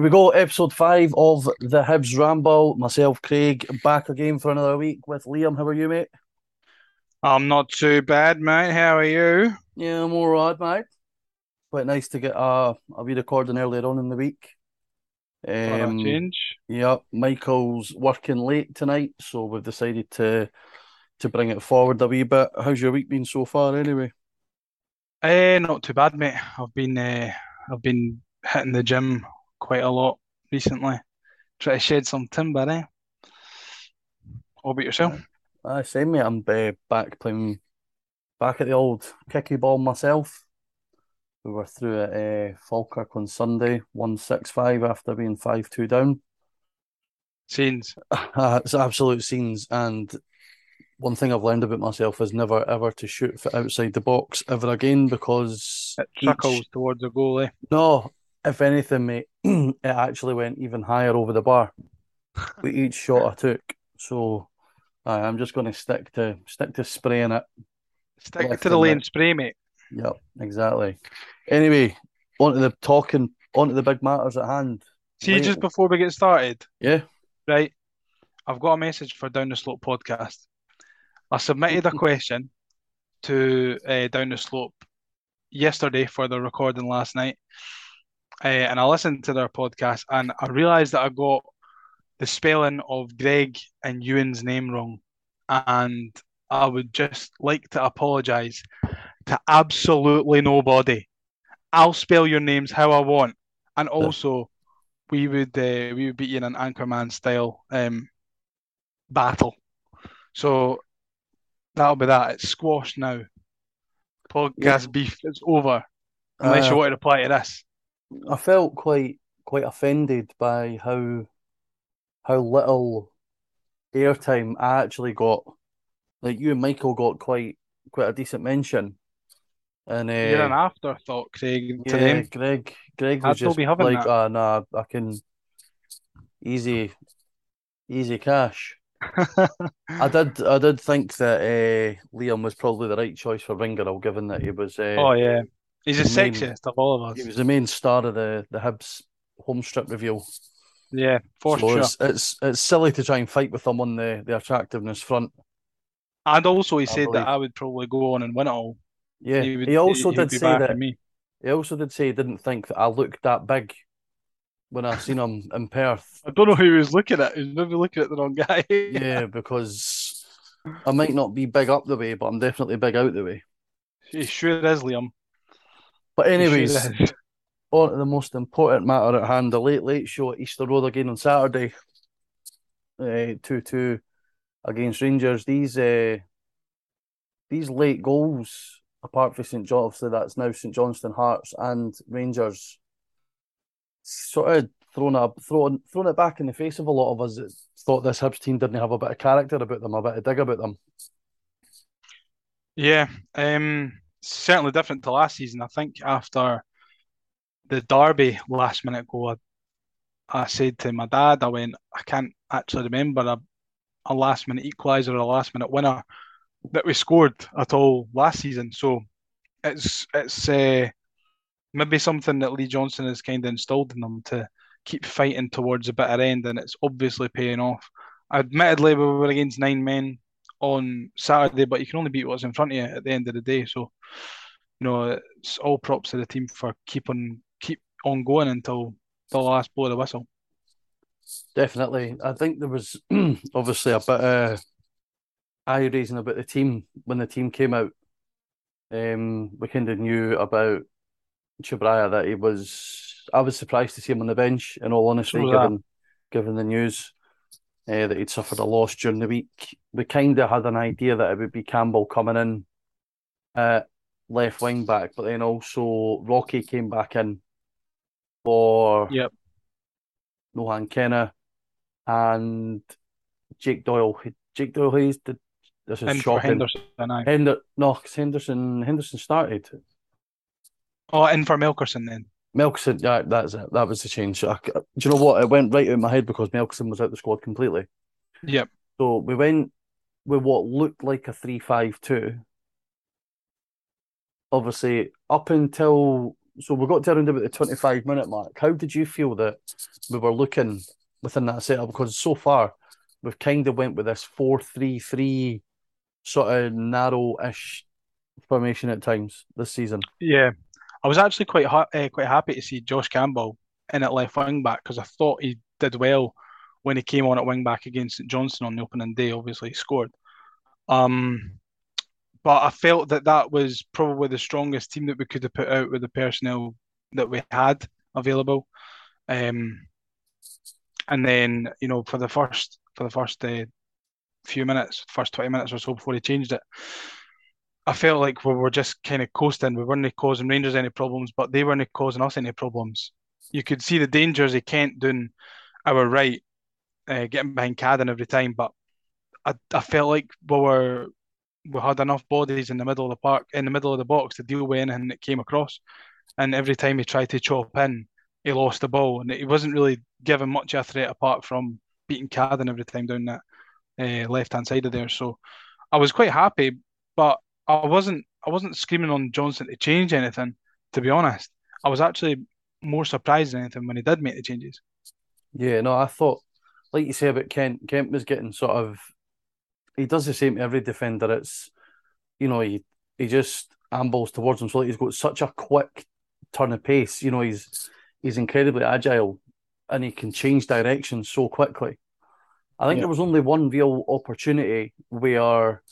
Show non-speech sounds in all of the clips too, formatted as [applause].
Here we go, episode five of the Hibs Ramble. Myself, Craig, back again for another week with Liam. How are you, mate? I'm not too bad, mate. How are you? Yeah, I'm all right, mate. Quite nice to get a, a wee recording earlier on in the week. Um, change. yeah, Michael's working late tonight, so we've decided to to bring it forward a wee bit. How's your week been so far, anyway? Eh, not too bad, mate. I've been uh, I've been hitting the gym quite a lot recently. Try to shed some timber, eh? What about yourself? I same, mate. I'm uh, back playing back at the old kicky ball myself. We were through at uh, Falkirk on Sunday, one six five after being five two down. Scenes. Uh, [laughs] it's absolute scenes, and one thing I've learned about myself is never ever to shoot for outside the box ever again because It each trickles towards the goalie. eh? no, if anything, mate, [clears throat] it actually went even higher over the bar with [laughs] each shot I took. So I'm just going to stick to stick to spraying it Stick to the lane right. spray, mate. Yep, exactly. Anyway, on to the talking, on to the big matters at hand. See, Late, just before we get started, yeah. right? I've got a message for Down the Slope podcast. I submitted a question to uh, Down the Slope yesterday for the recording last night, uh, and I listened to their podcast, and I realised that I got the spelling of Greg and Ewan's name wrong, and I would just like to apologise to absolutely nobody. I'll spell your names how I want, and also we would uh, we would beat you in an Anchorman style um, battle. So that'll be that. It's squashed now. Yeah. Podcast beef is over. Unless you Uh, want to reply to this. I felt quite quite offended by how how little airtime I actually got. Like you and Michael got quite quite a decent mention, and You're an uh, afterthought, Craig, to yeah, them. Greg Greg was I'd just be having like, that. ah, nah, I can easy easy cash. I [laughs] did I did think that uh, Liam was probably the right choice for Ringerell, given that he was uh, Oh yeah. He's the the main sexiest of all of us. he was the main star of the the Hibs home strip reveal. Yeah, for So sure. it's it's it's silly to try and fight with him on the the attractiveness front. And also he I said that. I would probably go on and win it all. Yeah, He would he also he did say that me. he also did say he didn't think that I looked that big when I seen him in Perth. [laughs] I don't know who he was looking at. He was maybe looking at the wrong guy. [laughs] Yeah, because I might not be big up the way, but I'm definitely big out the way. He sure is, Liam. But He sure anyways, [laughs] on to the most important matter at hand, the late late show at Easter Road again on Saturday, uh, two two against Rangers. These uh, these late goals, apart from St John, obviously that's now St Johnstone Hearts and Rangers, sort of thrown up, thrown thrown it back in the face of a lot of us that thought this Hibs team didn't have a bit of character about them, a bit of dig about them. Yeah, um, certainly different to last season. I think after the Derby last minute goal, I, I said to my dad, I went, I can't actually remember a, a last minute equaliser or a last minute winner that we scored at all last season. So it's it's uh, maybe something that Lee Johnson has kind of installed in them to keep fighting towards a bitter end, and it's obviously paying off. Admittedly, we were against nine men on Saturday, but you can only beat what's in front of you at the end of the day. So, you know, it's all props to the team for keep on keep on going until the last blow of the whistle. Definitely, I think there was [clears throat] obviously a bit of eye raising about the team when the team came out. Um, we kind of knew about Čabraja that he was. I was surprised to see him on the bench. In all honesty, So was I. given given the news uh, that he'd suffered a loss during the week, we kind of had an idea that it would be Campbell coming in at left wing back, but then also Rocky came back in for Yep. Nohan Kenneh and Jake Doyle. Jake Doyle Hayes did. This is for shocking. Henderson. Hender, no, 'cause Henderson. Henderson started. Oh, in for Melkersen then. Melkersen, yeah, that's it. That was the change. I, do you know what? It went right out of my head because Melkersen was out the squad completely. Yep. So we went with what looked like a three-five-two. Obviously, up until so we got to around about the 25 minute mark. How did you feel that we were looking within that setup? Because so far we've kind of went with this 4 3 3 sort of narrow ish formation at times this season. Yeah, I was actually quite ha- uh, quite happy to see Josh Campbell in at left wing back because I thought he did well when he came on at wing back against St Johnstone on the opening day. Obviously, he scored. Um, but I felt that that was probably the strongest team that we could have put out with the personnel that we had available. Um, and then you know for the first for the first uh, few minutes, first twenty minutes or so before he changed it, I felt like we were just kind of coasting. We weren't causing Rangers any problems, but they weren't causing us any problems. You could see the dangers of Kent doing our right, uh, getting behind Cadden every time, but I, I felt like we were we had enough bodies in the middle of the park, in the middle of the box to deal with anything that came across. And every time he tried to chop in, he lost the ball, and he wasn't really given much of a threat apart from beating Cadden every time down that uh, left hand side of there. So I was quite happy, but I wasn't. I wasn't screaming on Johnson to change anything. To be honest, I was actually more surprised than anything when he did make the changes. Yeah, no, I thought, like you say about Kent, Kent was getting sort of he does the same to every defender. It's you know he he just ambles towards him. So like he's got such a quick turn of pace. You know he's he's incredibly agile and he can change direction so quickly. I think yeah. there was only one real opportunity where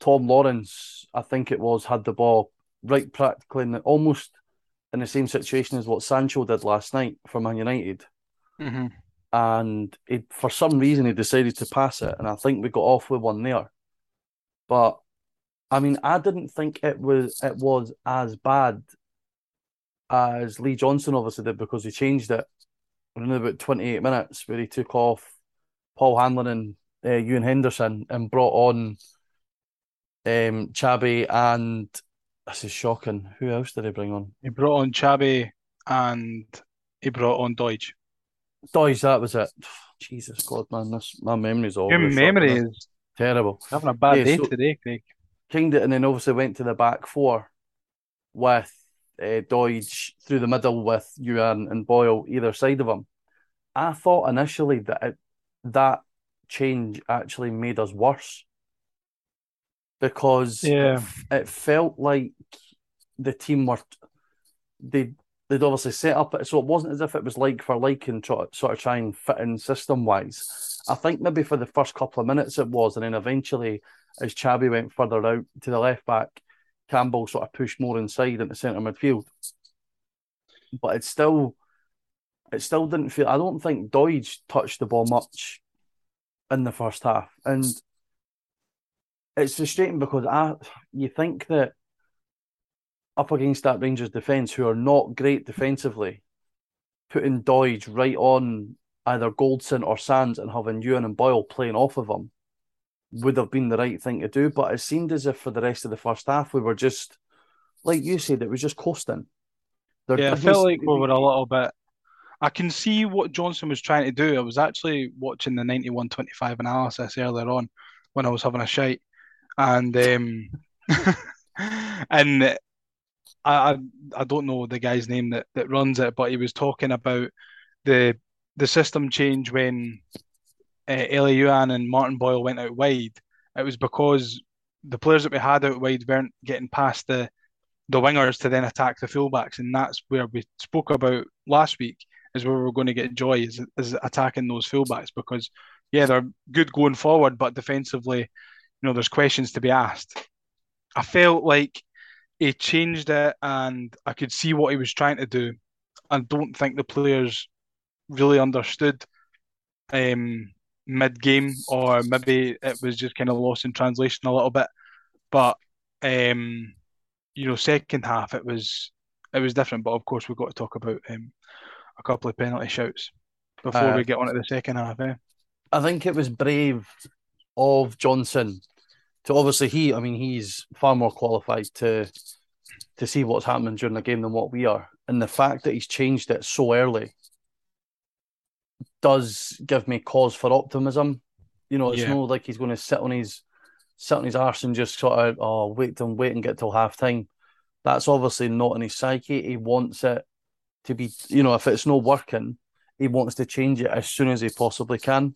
Tom Lawrence, I think it was, had the ball right practically in the, almost in the same situation as what Sancho did last night for Man United. Mm-hmm and he, for some reason he decided to pass it, and I think we got off with one there. But I mean, I didn't think it was it was as bad as Lee Johnson obviously did because he changed it in about twenty eight minutes, where he took off Paul Hanlon and uh, Ewan Henderson and brought on um, Chabi and this is shocking. Who else did he bring on? He brought on Chabi and he brought on Doidge. Doys, that was it. Jesus God, man, this my memory's all. Your memory is terrible. Having a bad yeah, day so, today, Craig. Of, and then obviously went to the back four with uh, Doidge through the middle with Ewan and Boyle either side of him. I thought initially that it, that change actually made us worse because yeah. it, it felt like the team were they they'd obviously set up it so it wasn't as if it was like for like and try, sort of try and fit in system wise. I think maybe for the first couple of minutes it was, and then eventually as Chabi went further out to the left back, Campbell sort of pushed more inside into centre midfield. But it still, it still didn't feel. I don't think Doidge touched the ball much in the first half, and it's frustrating because I you think that up against that Rangers defence, who are not great defensively, putting Doidge right on either Goldson or Sands and having Ewan and Boyle playing off of him would have been the right thing to do. But it seemed as if for the rest of the first half, we were just, like you said, it was just coasting. Yeah, I felt like we were a little bit. I can see what Johnson was trying to do. I was actually watching the 91-25 analysis earlier on when I was having a shite. And um, [laughs] and I, I don't know the guy's name that, that runs it, but he was talking about the the system change when uh, Ewan and Martin Boyle went out wide. It was because the players that we had out wide weren't getting past the the wingers to then attack the fullbacks, and that's where we spoke about last week is where we're going to get joy is, is attacking those fullbacks because yeah they're good going forward, but defensively, know, there's questions to be asked. I felt like he changed it and I could see what he was trying to do. I don't think the players really understood um, mid game, or maybe it was just kind of lost in translation a little bit. But um, you know, second half it was it was different. But of course, we've got to talk about um, a couple of penalty shouts before uh, we get on to the second half. Eh? I think it was brave of Johnson to obviously he, I mean, he's far more qualified to to see what's happening during the game than what we are, and the fact that he's changed it so early does give me cause for optimism. You know, it's yeah. not like he's going to sit on his sit on his arse and just sort of oh wait and wait and get till half time. That's obviously not in his psyche. He wants it to be, you know, if it's not working, he wants to change it as soon as he possibly can.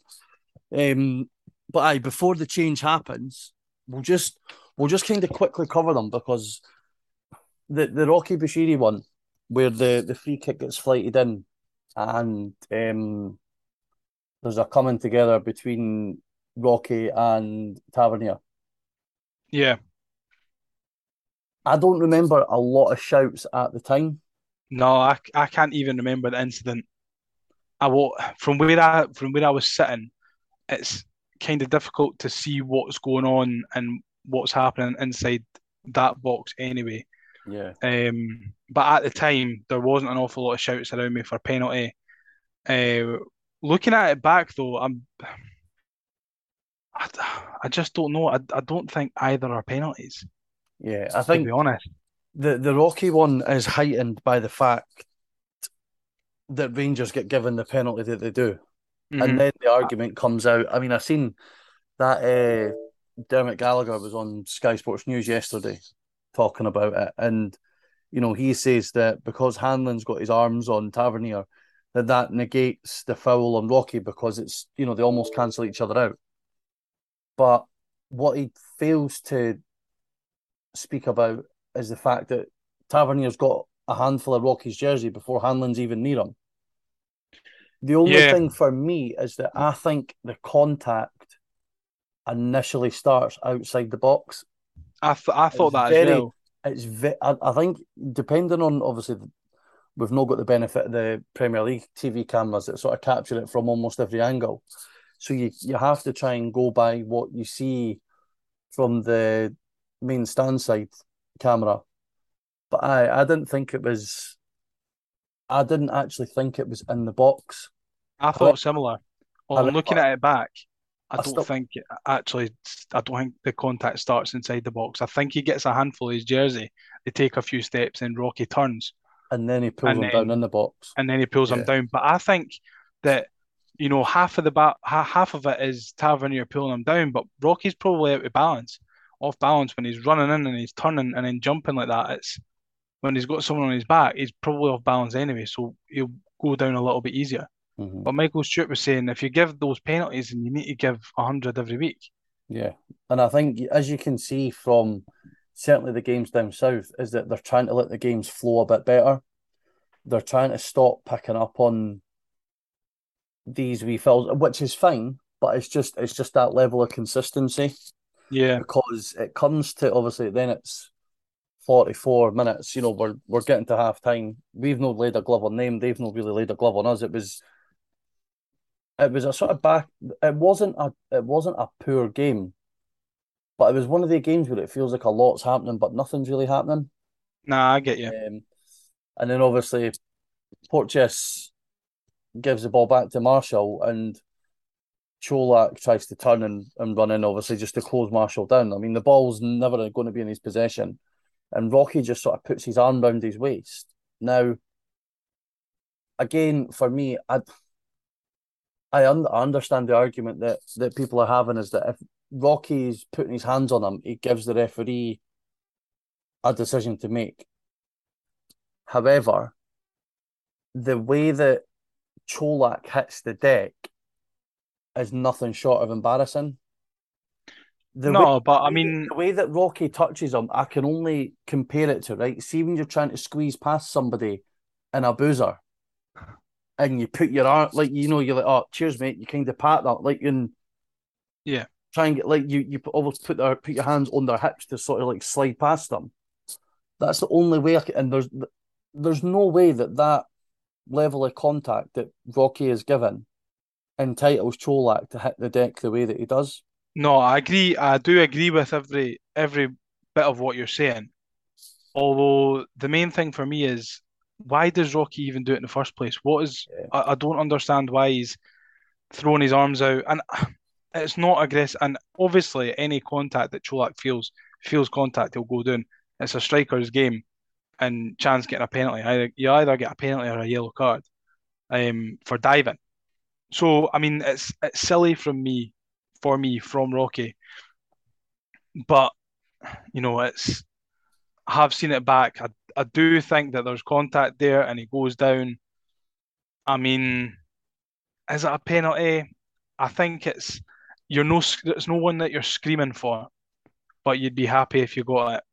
Um, but aye, before the change happens, we'll just we'll just kind of quickly cover them because the the Rocky Bushiri one, where the the free kick gets flighted in, and um, there's a coming together between Rocky and Tavernier. Yeah. I don't remember a lot of shouts at the time. No, I, I can't even remember the incident. I will, from where I from where I was sitting, it's kind of difficult to see what's going on and what's happening inside that box anyway. Yeah. Um, but at the time, there wasn't an awful lot of shouts around me for penalty. Uh, looking at it back though, I'm I, I just don't know. I, I don't think either are penalties. Yeah, I think to be honest, the the Rocky one is heightened by the fact that Rangers get given the penalty that they do, mm-hmm. and then the argument comes out. I mean, I seen that uh, Dermot Gallagher was on Sky Sports News yesterday talking about it, and you know he says that because Hanlon's got his arms on Tavernier, that that negates the foul on Rocky because it's you know they almost cancel each other out. But what he fails to speak about is the fact that Tavernier's got a handful of Rocky's jersey before Hanlon's even near him. The only yeah. thing for me is that I think the contact initially starts outside the box. I th- I thought it's that very, as well. It's ve- I, I think depending on obviously we've not got the benefit of the Premier League TV cameras that sort of capture it from almost every angle. So you you have to try and go by what you see from the main stand side camera. But I I didn't think it was. I didn't actually think it was in the box. I thought similar. Well, I'm looking at it back. I, I don't still, think actually. I don't think the contact starts inside the box. I think he gets a handful of his jersey. They take a few steps, and Rocky turns, and then he pulls him then, down in the box, and then he pulls yeah. him down. But I think that you know, half of the ba- half of it is Tavernier pulling him down, but Rocky's probably out of balance, off balance when he's running in and he's turning and then jumping like that. It's when he's got someone on his back, he's probably off balance anyway, so he'll go down a little bit easier. Mm-hmm. But Michael Stewart was saying if you give those penalties, and you need to give hundred every week. Yeah, and I think as you can see from certainly the games down south, is that they're trying to let the games flow a bit better. They're trying to stop picking up on these refills, which is fine, but it's just it's just that level of consistency. Yeah. Because it comes to obviously then it's 44 minutes, you know, we're we're getting to half time. We've not laid a glove on them, they've not really laid a glove on us. It was it was a sort of back it wasn't a it wasn't a poor game. But it was one of the games where it feels like a lot's happening, but nothing's really happening. Nah, I get you. Um, and then obviously Porteous gives the ball back to Marshall and Čolak tries to turn and, and run in, obviously, just to close Marshall down. I mean, the ball's never going to be in his possession. And Rocky just sort of puts his arm round his waist. Now, again, for me, I I, un- I understand the argument that, that people are having is that if Rocky's putting his hands on him, he gives the referee a decision to make. However, the way that Čolak hits the deck is nothing short of embarrassing. The no, way, but I mean the way that Rocky touches him, I can only compare it to right. See when you're trying to squeeze past somebody in a boozer, and you put your arm like you know you're like, oh, cheers, mate. You kind of pat that like in, yeah, try and get like you you always put their put your hands on their hips to sort of like slide past them. That's the only way I can, and there's there's no way that that level of contact that Rocky is given entitles Čolak to hit the deck the way that he does. No, I agree. I do agree with every every bit of what you're saying. Although the main thing for me is why does Rocky even do it in the first place? What is yeah. I, I don't understand why he's throwing his arms out and [sighs] it's not aggressive and obviously any contact that Čolak feels feels contact he'll go down. It's a striker's game and chance getting a penalty. Either you either get a penalty or a yellow card um, for diving. So I mean, it's it's silly from me, for me from Rocky, but you know, it's I have seen it back. I, I do think that there's contact there and he goes down. I mean, is it a penalty? I think it's you're no it's no one that you're screaming for, but you'd be happy if you got it.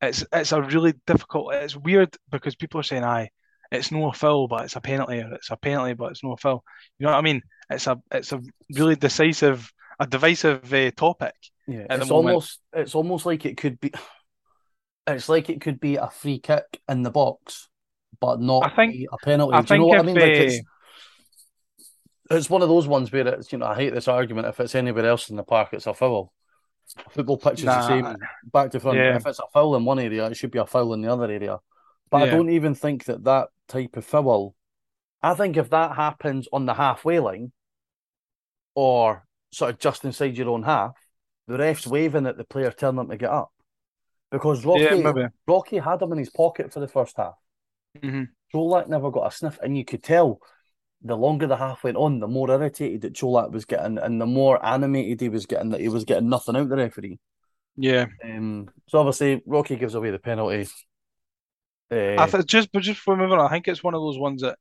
It's it's a really difficult. It's weird because people are saying, "Aye, it's no foul, but it's a penalty, or it's a penalty, but it's no foul." You know what I mean? It's a it's a really decisive, a divisive uh, topic. Yeah, it's almost it's almost like it could be. [sighs] It's like it could be a free kick in the box, but not I think, a penalty. I Do you know what I mean? Like it's, it's one of those ones where it's you know I hate this argument. If it's anywhere else in the park, it's a foul. Football pitch is nah, the same back to front. Yeah. If it's a foul in one area, it should be a foul in the other area. But yeah. I don't even think that that type of foul. I think if that happens on the halfway line, or sort of just inside your own half, the ref's waving at the player telling them to get up. Because Rocky, yeah, Rocky had him in his pocket for the first half. mm never got a sniff, and you could tell the longer the half went on, the more irritated that Čolak was getting, and the more animated he was getting that he was getting nothing out the referee. Yeah. Um, so obviously, Rocky gives away the penalty. Uh, I th- just, but just on, I think it's one of those ones that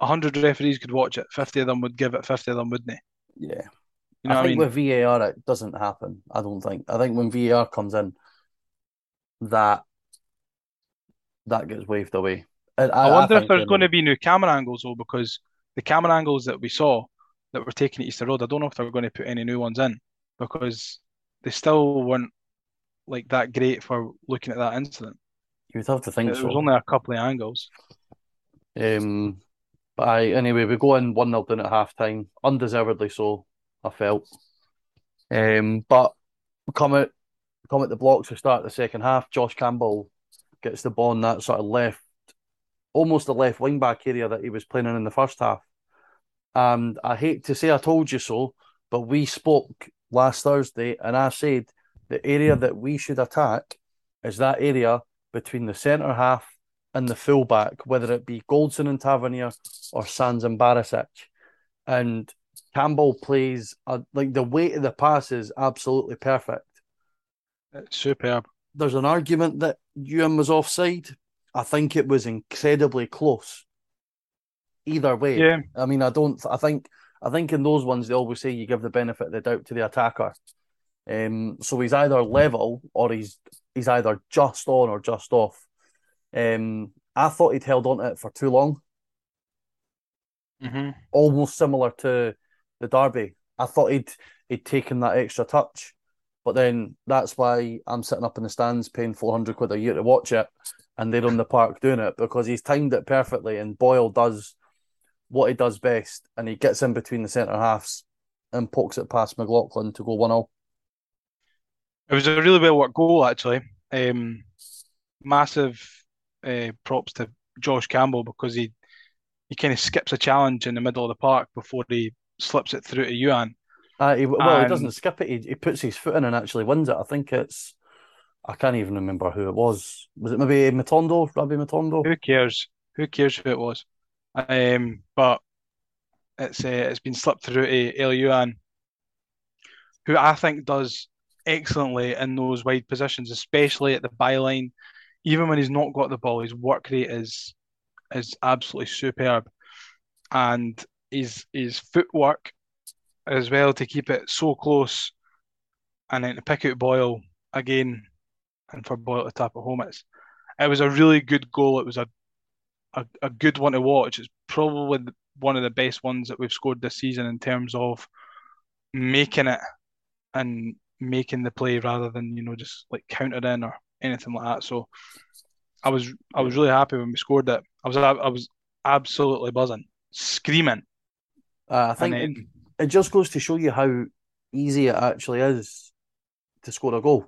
hundred referees could watch it, fifty of them would give it, fifty of them wouldn't. They? Yeah. You know I think I mean? with VAR it doesn't happen. I don't think. I think when VAR comes in, that that gets waved away. I, I wonder I if there's going to be new camera angles though, because the camera angles that we saw that were taken at Easter Road, I don't know if they're going to put any new ones in because they still weren't like that great for looking at that incident. You would have to think there so. was only a couple of angles. Um, but I, anyway, we go in one 0 down at half time, undeservedly so. I felt. Um, but come out, come at the blocks to start the second half. Josh Campbell gets the ball in that sort of left almost the left wing back area that he was playing in in the first half. And I hate to say I told you so, but we spoke last Thursday and I said the area that we should attack is that area between the centre half and the full back, whether it be Goldson and Tavernier or Sands and Barisic. And Campbell plays uh, like the weight of the pass is absolutely perfect. It's superb. There's an argument that Ewan was offside, I think it was incredibly close. Either way, yeah. I mean, I don't. I think. I think in those ones they always say you give the benefit of the doubt to the attacker. Um, so he's either level or he's he's either just on or just off. Um, I thought he'd held on to it for too long. Mm-hmm. Almost similar to the derby. I thought he'd he'd taken that extra touch, but then that's why I'm sitting up in the stands paying four hundred quid a year to watch it and they're on the park doing it because he's timed it perfectly. And Boyle does what he does best, and he gets in between the centre halves and pokes it past McLaughlin to go 1 0. It was a really well worked goal, actually. Um, massive uh, props to Josh Campbell because he he kind of skips a challenge in the middle of the park before he slips it through to Youan. Uh, he, well, and... he doesn't skip it. He, he puts his foot in and actually wins it. I think it's I can't even remember who it was. Was it maybe Matondo, Rabbi Matondo? Who cares? Who cares who it was? Um, but it's uh, it's been slipped through to Elie Youan, who I think does excellently in those wide positions, especially at the byline. Even when he's not got the ball, his work rate is is absolutely superb, and his his footwork as well to keep it so close, and then to pick out Boyle again and for Boyle to tap it home. It's it was a really good goal. It was a a, a good one to watch. It's probably one of the best ones that we've scored this season in terms of making it and making the play rather than you know just like counter in or anything like that. So I was I was really happy when we scored it. I was I was absolutely buzzing, screaming. Uh, I think then, it, it just goes to show you how easy it actually is to score a goal.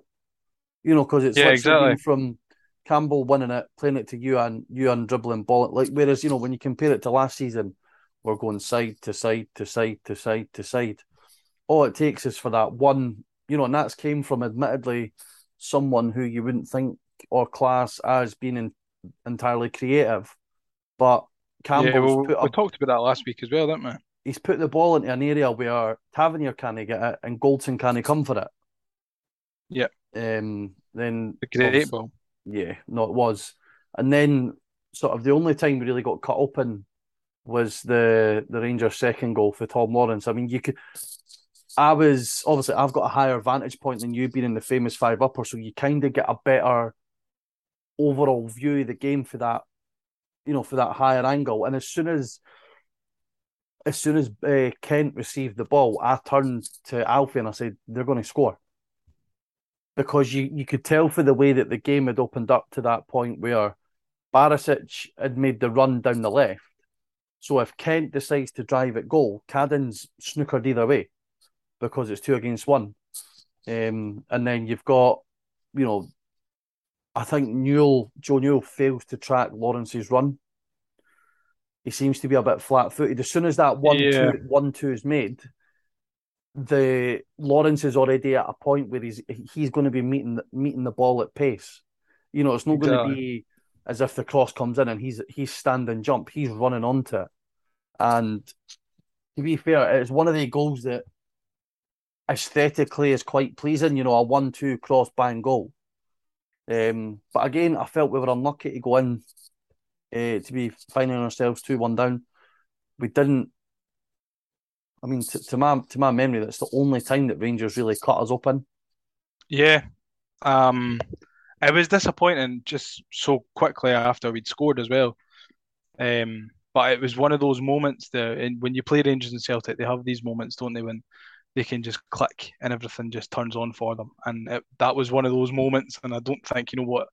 You know, because it's yeah, exactly. from Campbell winning it, playing it to you and you and dribbling ball. Like whereas you know when you compare it to last season, we're going side to side to side to side to side. All it takes is for that one, you know, and that's came from admittedly someone who you wouldn't think or class as being in, entirely creative, but Campbell's yeah, well, we talked about that last week as well, didn't we? He's put the ball into an area where Tavernier can't get it and Goldson can't come for it. Yeah. Um, then a great ball. Yeah, no, it was. And then sort of the only time we really got cut open was the the Rangers' second goal for Tom Lawrence. I mean, you could. I was obviously I've got a higher vantage point than you being in the famous five upper, so you kind of get a better overall view of the game for that, you know, for that higher angle. And as soon as as soon as uh, Kent received the ball, I turned to Alfie and I said, "They're going to score," because you you could tell for the way that the game had opened up to that point where Barisic had made the run down the left. So if Kent decides to drive at goal, Cadden's snookered either way because it's two against one. Um, and then you've got, you know, I think Newell, Joe Newell fails to track Lawrence's run he seems to be a bit flat footed. As soon as that one yeah. two one two is made, the Lawrence is already at a point where he's he's going to be meeting meeting the ball at pace. You know, it's not going to be as if the cross comes in and he's he's standing jump. He's running onto it. And to be fair, it's one of the goals that aesthetically is quite pleasing. You know, a one-two cross bang goal. Um, but again, I felt we were unlucky to go in uh, to be finding ourselves two one down. We didn't. I mean, to, to, my to my memory, that's the only time that Rangers really cut us open. Yeah, um, it was disappointing just so quickly after we'd scored as well. Um, but it was one of those moments that and when you play Rangers and Celtic, they have these moments, don't they, when they can just click and everything just turns on for them. And it, that was one of those moments. And I don't think you know what,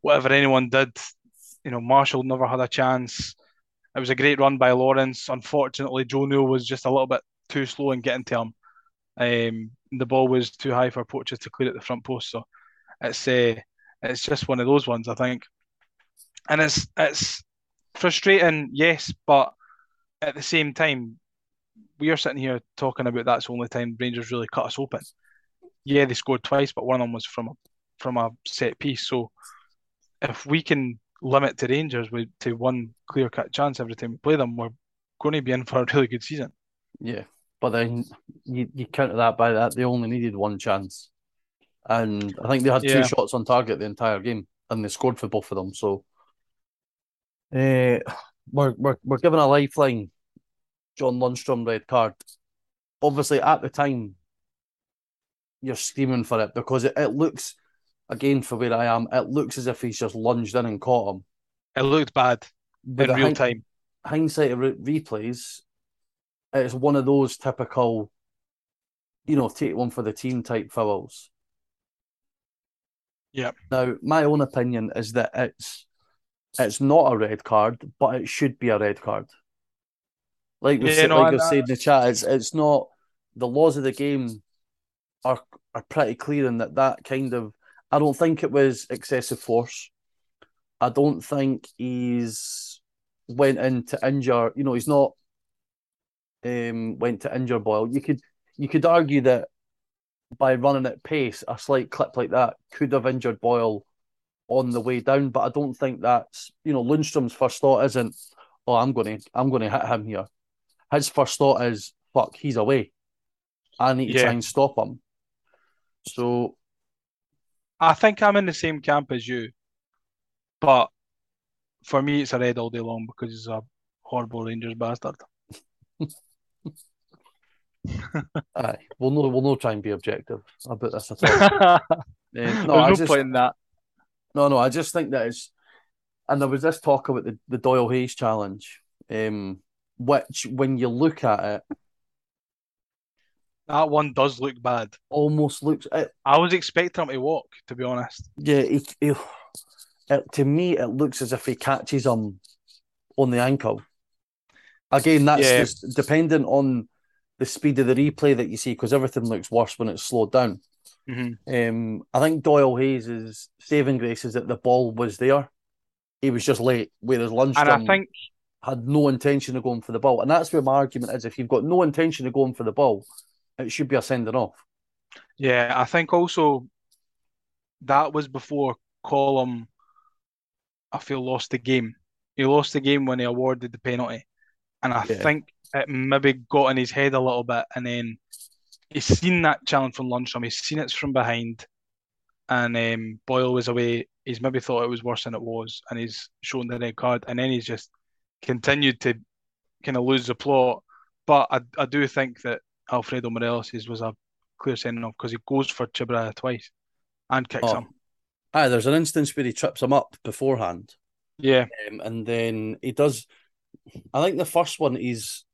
whatever anyone did, you know, Marshall never had a chance. It was a great run by Lawrence. Unfortunately, Joe Newell was just a little bit too slow in getting to him. Um, the ball was too high for Porteous to clear at the front post. So it's uh, it's just one of those ones, I think. And it's it's frustrating, yes, but at the same time, we are sitting here talking about that's the only time Rangers really cut us open. Yeah, they scored twice, but one of them was from a from a set piece. So if we can limit to Rangers with to one clear cut chance every time we play them, we're going to be in for a really good season. Yeah, but then you, you counter that by that they only needed one chance, and I think they had yeah. two shots on target the entire game, and they scored for both of them. So, uh, we're we're we're given a lifeline. John Lundstram red card. Obviously, at the time, you're screaming for it because it, it looks again for where I am, it looks as if he's just lunged in and caught him. It looked bad but in real hind- time. Hindsight of re- replays, it's one of those typical, you know, take one for the team type fouls. Yeah. Now, my own opinion is that it's it's not a red card, but it should be a red card. Like we yeah, said, no, like I said in the chat, it's it's not the laws of the game are are pretty clear in that that kind of I don't think it was excessive force. I don't think he's went in to injure. You know, he's not um, went to injure Boyle. You could you could argue that by running at pace, a slight clip like that could have injured Boyle on the way down. But I don't think that's you know Lundstram's first thought isn't, oh, I'm going to I'm going to hit him here. His first thought is, fuck, he's away. I need to yeah. try and stop him. So I think I'm in the same camp as you, but for me, it's a red all day long because he's a horrible Rangers bastard. [laughs] Aye, we'll no, we'll no try and be objective about this at all. um, [laughs] no, There's no point in that. No, no, I just think that it's, and there was this talk about the, the Doyle Hayes challenge, um, which when you look at it, that one does look bad. Almost looks. It, I was expecting him to walk, to be honest. Yeah, he, he, it, to me, it looks as if he catches him on the ankle. Again, that's yeah. just dependent on the speed of the replay that you see, because everything looks worse when it's slowed down. Mm-hmm. Um, I think Doyle Hayes' saving grace is that the ball was there. He was just late, whereas Lundstram and I think had no intention of going for the ball. And that's where my argument is: if you've got no intention of going for the ball, it should be a sending off. Yeah, I think also that was before Collum, I feel, lost the game. He lost the game when he awarded the penalty. And I yeah. think it maybe got in his head a little bit. And then he's seen that challenge from Lundstram, he's seen it from behind. and um, Boyle was away. He's maybe thought it was worse than it was, and he's shown the red card, and then he's just continued to kind of lose the plot. But I, I do think that Alfredo Morelos was a clear sending off because he goes for Čabraja twice and kicks oh. him. Aye, there's an instance where he trips him up beforehand. Yeah. Um, and then he does I think the first one is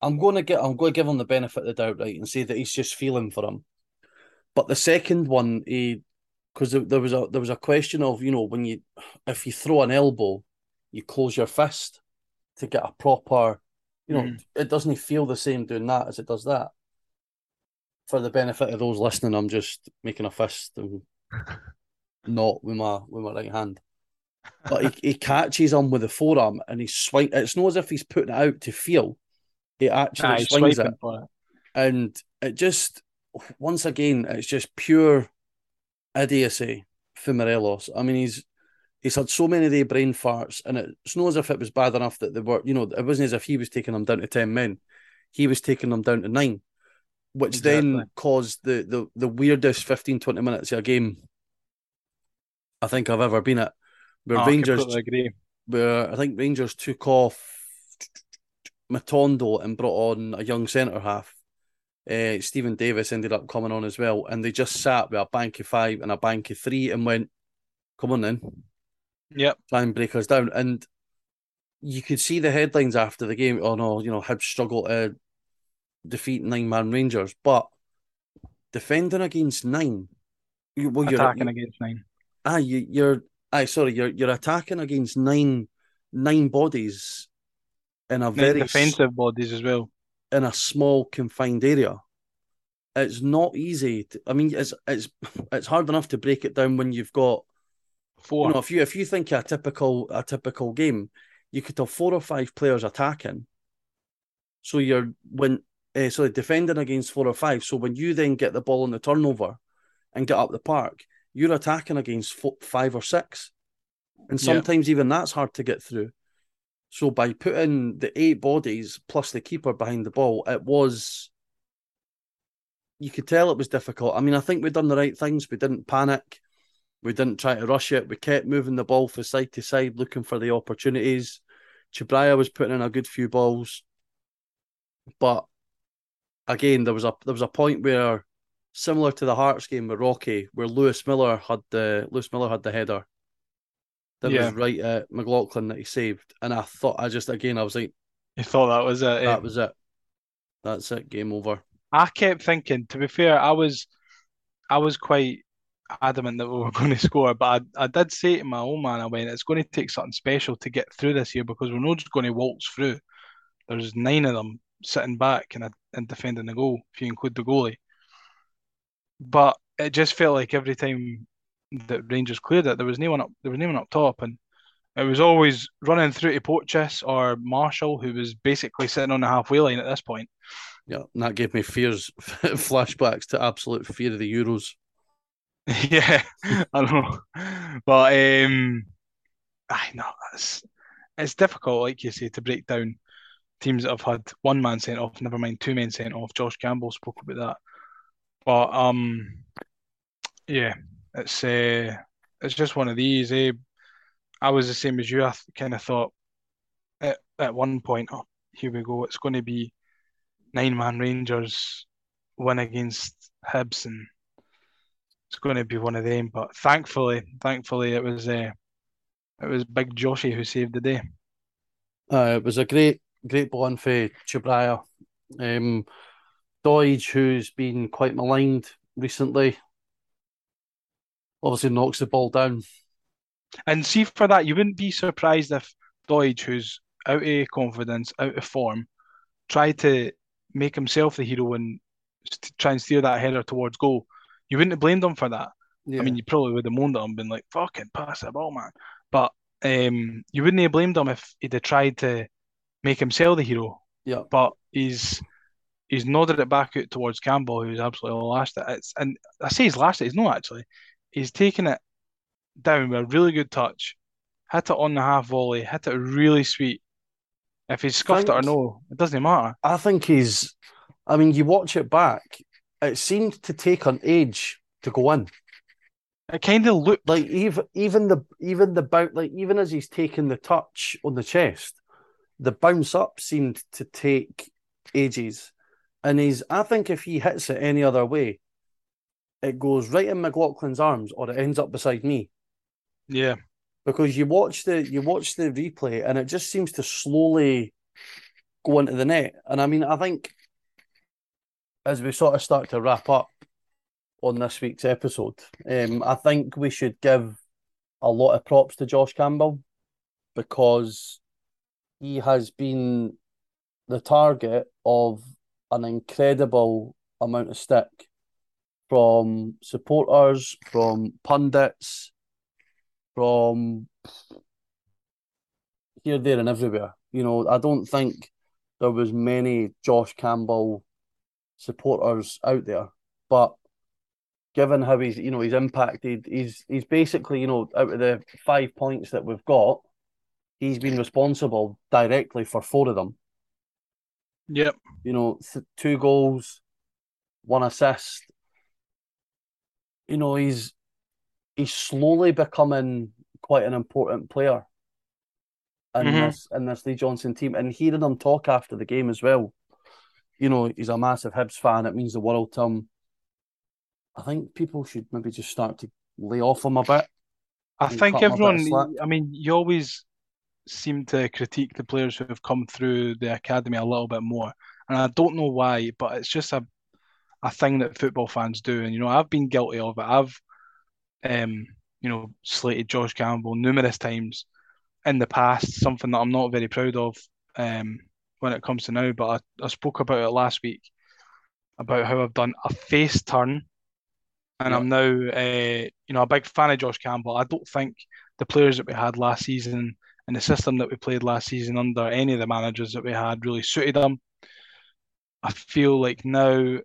I'm gonna get I'm going to give him the benefit of the doubt, right, and say that he's just feeling for him. But the second one, he because there, there was a there was a question of you know when you if you throw an elbow, you close your fist to get a proper, you know, mm. it doesn't feel the same doing that as it does that. For the benefit of those listening, I'm just making a fist and [laughs] not with my with my right hand. But he, he catches him with the forearm and he swing. It's not as if he's putting it out to feel. He actually nah, swings it. it. And it just once again, it's just pure idiocy for Morelos. I mean, he's he's had so many of the brain farts, and it's not as if it was bad enough that they were, you know, it wasn't as if he was taking them down to 10 men. He was taking them down to nine, which exactly. then caused the, the, the weirdest 15, 20 minutes of a game I think I've ever been at. Where oh, Rangers, where I think Rangers took off Matondo and brought on a young centre half. Uh, Steven Davis ended up coming on as well, and they just sat with a bank of five and a bank of three and went, "Come on then, Yep. Try and break us down. And you could see the headlines after the game. Oh no, you know, Hibs struggle to defeat nine man Rangers, but defending against nine, you, well, you're attacking against nine. Ah, you, you're. Ah, sorry, you're you're attacking against nine nine bodies in a nine very defensive bodies as well in a small confined area. It's not easy. To, I mean, it's it's it's hard enough to break it down when you've got Four. You know, if you if you think a typical a typical game, you could have four or five players attacking. So you're when uh, so defending against four or five. So when you then get the ball on the turnover and get up the park, you're attacking against four, five or six, and sometimes yeah. even that's hard to get through. So by putting the eight bodies plus the keeper behind the ball, it was you could tell it was difficult. I mean, I think we'd done the right things. We didn't panic. We didn't try to rush it. We kept moving the ball from side to side, looking for the opportunities. Čabraja was putting in a good few balls, but again, there was a there was a point where, similar to the Hearts game with Rocky, where Lewis Miller had the Lewis Miller had the header. That yeah. was right at McLaughlin that he saved, and I thought I just again I was like, you thought that was it? Eh? That yeah. was it. That's it. Game over. I kept thinking. To be fair, I was, I was quite adamant that we were [laughs] going to score, but I, I did say to my old man, I went, it's going to take something special to get through this year because we're not just going to waltz through. There's nine of them sitting back and, and defending the goal, if you include the goalie. But it just felt like every time that Rangers cleared it, there was no one up. There was no one up top, and it was always running through to Porteous or Marshall, who was basically sitting on the halfway line at this point. Yeah, and that gave me fears, [laughs] flashbacks to absolute fear of the Euros. [laughs] yeah, I know, but um, I know it's it's difficult, like you say, to break down teams that have had one man sent off. Never mind two men sent off. Josh Campbell spoke about that, but um, yeah, it's uh, it's just one of these. Eh? I was the same as you. I kind of thought at at one point, oh, here we go. It's going to be nine man Rangers win against Hibs and it's going to be one of them. But thankfully, thankfully, it was uh, it was Big Joshy who saved the day. Uh, it was a great, great ball for Čabraja. Um, Doidge, who's been quite maligned recently, obviously knocks the ball down. And see, for that, you wouldn't be surprised if Doidge, who's out of confidence, out of form, tried to make himself the hero and try and steer that header towards goal you wouldn't have blamed him for that. Yeah. I mean, you probably would have moaned at him, been like, "Fucking pass the ball, man." But um, you wouldn't have blamed him if he'd have tried to make himself the hero. Yeah. But he's he's nodded it back out towards Campbell, who's absolutely lashed it. It's and I say he's lashed it. He's not actually. He's taken it down with a really good touch, hit it on the half volley, hit it really sweet. If he's scuffed it or no, it doesn't matter. I think he's. I mean, you watch it back, it seemed to take an age to go in. It kind of looked like even even the even the bout like even as he's taking the touch on the chest, the bounce up seemed to take ages. And he's I think if he hits it any other way, it goes right in McLaughlin's arms or it ends up beside me. Yeah. Because you watch the you watch the replay and it just seems to slowly go into the net. And I mean I think as we sort of start to wrap up on this week's episode, um, I think we should give a lot of props to Josh Campbell because he has been the target of an incredible amount of stick from supporters, from pundits, from here, there, and everywhere. You know, I don't think there was many Josh Campbell supporters out there, but given how he's, you know, he's impacted, he's he's basically, you know, out of the five points that we've got, he's been responsible directly for four of them. Yep. You know, th- two goals, one assist. You know, he's he's slowly becoming quite an important player in mm-hmm. this in this Lee Johnson team. And hearing him talk after the game as well, you know, he's a massive Hibs fan. It means the world to him. I think people should maybe just start to lay off him a bit. I think everyone. I mean, you always seem to critique the players who have come through the academy a little bit more, and I don't know why, but it's just a a thing that football fans do, and you know, I've been guilty of it. I've, um, you know, slated Josh Campbell numerous times in the past, something that I'm not very proud of. Um, when it comes to now, but I, I spoke about it last week about how I've done a face turn and yeah. I'm now, uh, you know, a big fan of Josh Campbell. I don't think the players that we had last season and the system that we played last season under any of the managers that we had really suited them. I feel like now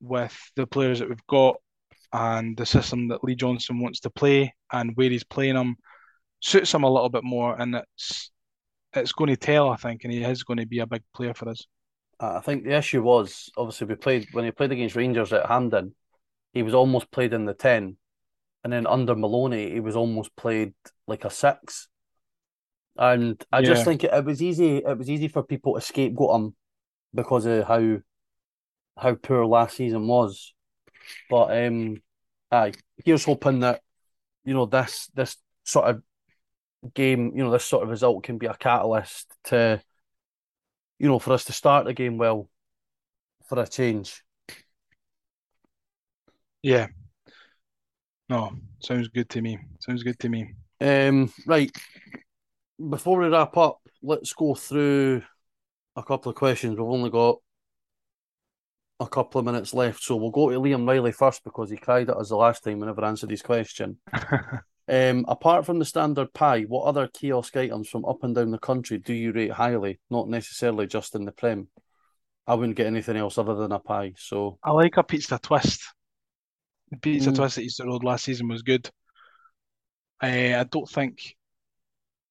with the players that we've got and the system that Lee Johnson wants to play and where he's playing them suits him a little bit more, and it's it's going to tell, I think, and he is going to be a big player for us. I think the issue was obviously we played when he played against Rangers at Hampden, he was almost played in the ten, and then under Maloney he was almost played like a six. And I yeah. just think it, it, was easy. It was easy for people to scapegoat him because of how how poor last season was. But um, aye, here's hoping that you know this this sort of game, you know, this sort of result can be a catalyst to, you know, for us to start the game well for a change. Yeah. No, sounds good to me. Sounds good to me. Um, right. Before we wrap up, let's go through a couple of questions. We've only got a couple of minutes left, so we'll go to Liam Riley first because he cried at us the last time we never answered his question. [laughs] Um, apart from the standard pie, what other kiosk items from up and down the country do you rate highly? Not necessarily just in the Prem. I wouldn't get anything else other than a pie. So I like a pizza twist. The pizza mm. twist at Easter Road last season was good. I I don't think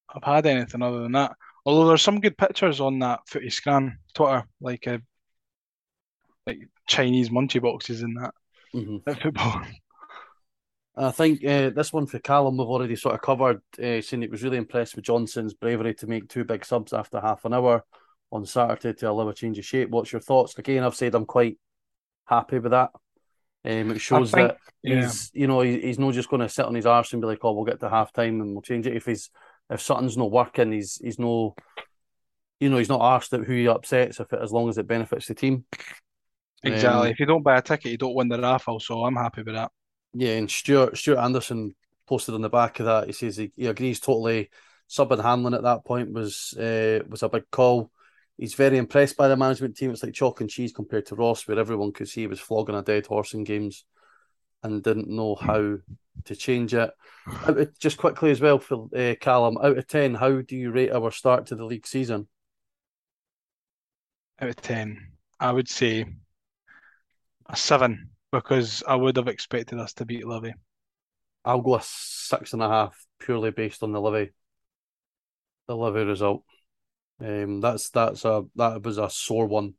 I've had anything other than that. Although there's some good pictures on that Footy Scran Twitter, like a uh, like Chinese munchie boxes in that mm-hmm. football. I think uh, this one for Callum we've already sort of covered, uh, saying he was really impressed with Johnson's bravery to make two big subs after half an hour on Saturday to allow a change of shape. What's your thoughts? Again, I've said I'm quite happy with that. Um, it shows think, that he's, yeah. you know, he, he's not just going to sit on his arse and be like, "Oh, we'll get to half time and we'll change it." If he's if something's not working, he's he's no, you know, he's not asked at who he upsets if it as long as it benefits the team. Exactly. Um, if you don't buy a ticket, you don't win the raffle. So I'm happy with that. Yeah, and Stuart Stuart Anderson posted on the back of that. He says he, he agrees totally. Subbing Hanlon at that point was uh, was a big call. He's very impressed by the management team. It's like chalk and cheese compared to Ross, where everyone could see he was flogging a dead horse in games and didn't know how to change it. just quickly as well for uh, Callum, out of ten, how do you rate our start to the league season? Out of ten, I would say a seven because I would have expected us to beat Livy. I'll go a six and a half purely based on the Livy, the Livy result. Um, that's that's a that was a sore one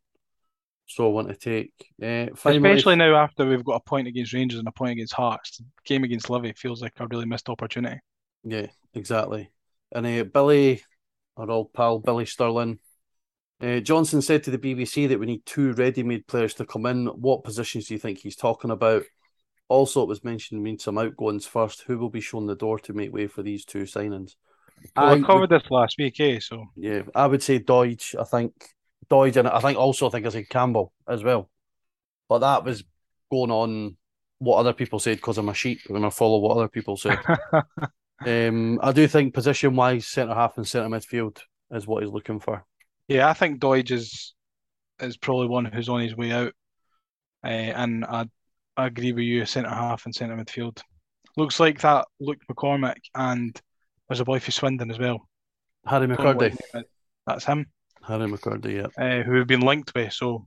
sore one to take. Uh, finally, Especially now after we've got a point against Rangers and a point against Hearts. The game against Livy feels like a really missed opportunity. Yeah, exactly. And uh, Billy, our old pal Billy Sterling, uh, Johnson said to the BBC that we need two ready-made players to come in. What positions do you think he's talking about? Also, it was mentioned we need some outgoings first. Who will be shown the door to make way for these two signings? Well, I, covered would, this last week, eh? So yeah, I would say Doidge. I think Doidge, and I think also I think I said Campbell as well. But that was going on what other people said because I'm a sheep and I follow what other people said. [laughs] um, I do think position wise, centre half and centre midfield is what he's looking for. Yeah, I think Doidge is is probably one who's on his way out, uh, and I, I agree with you. Centre half and centre midfield looks like that. Luke McCormick and there's a boy for Swindon as well. Harry McKirdy. That's him. Harry McKirdy, yeah. Uh, who we've been linked with. So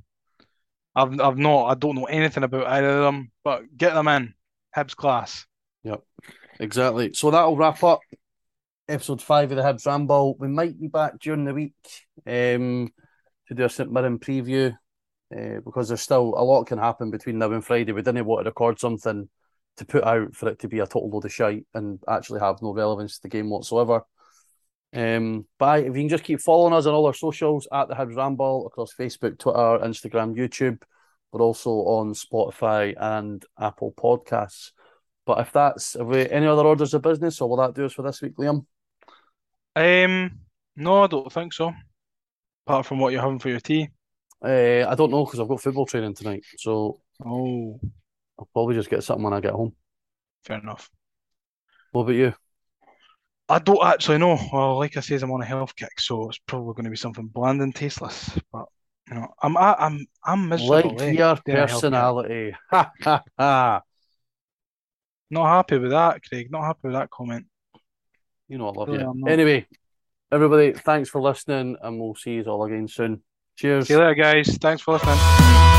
I've I've not I don't know anything about either of them, but get them in. Hibs class. Yep. Exactly. So that'll wrap up episode five of the Hibs Ramble. We might be back during the week um, to do a St Mirren preview uh, because there's still a lot can happen between now and Friday. We didn't want to record something to put out for it to be a total load of shite and actually have no relevance to the game whatsoever. Um, but if you can just keep following us on all our socials at the Hibs Ramble across Facebook, Twitter, Instagram, YouTube. We're also on Spotify and Apple Podcasts. But if that's have we any other orders of business, or will that do us for this week, Liam? Um, no, I don't think so. Apart from what you're having for your tea. Uh, I don't know because I've got football training tonight, so oh, I'll probably just get something when I get home. Fair enough. What about you? I don't actually know. Well, like I said, I'm on a health kick, so it's probably going to be something bland and tasteless. But you know, I'm I, I'm I'm miserable. Like eh, your personality. Ha ha ha. Not happy with that, Craig. Not happy with that comment. You know I love really, you. Anyway, everybody, thanks for listening, and we'll see you all again soon. Cheers. See you later, guys. Thanks for listening.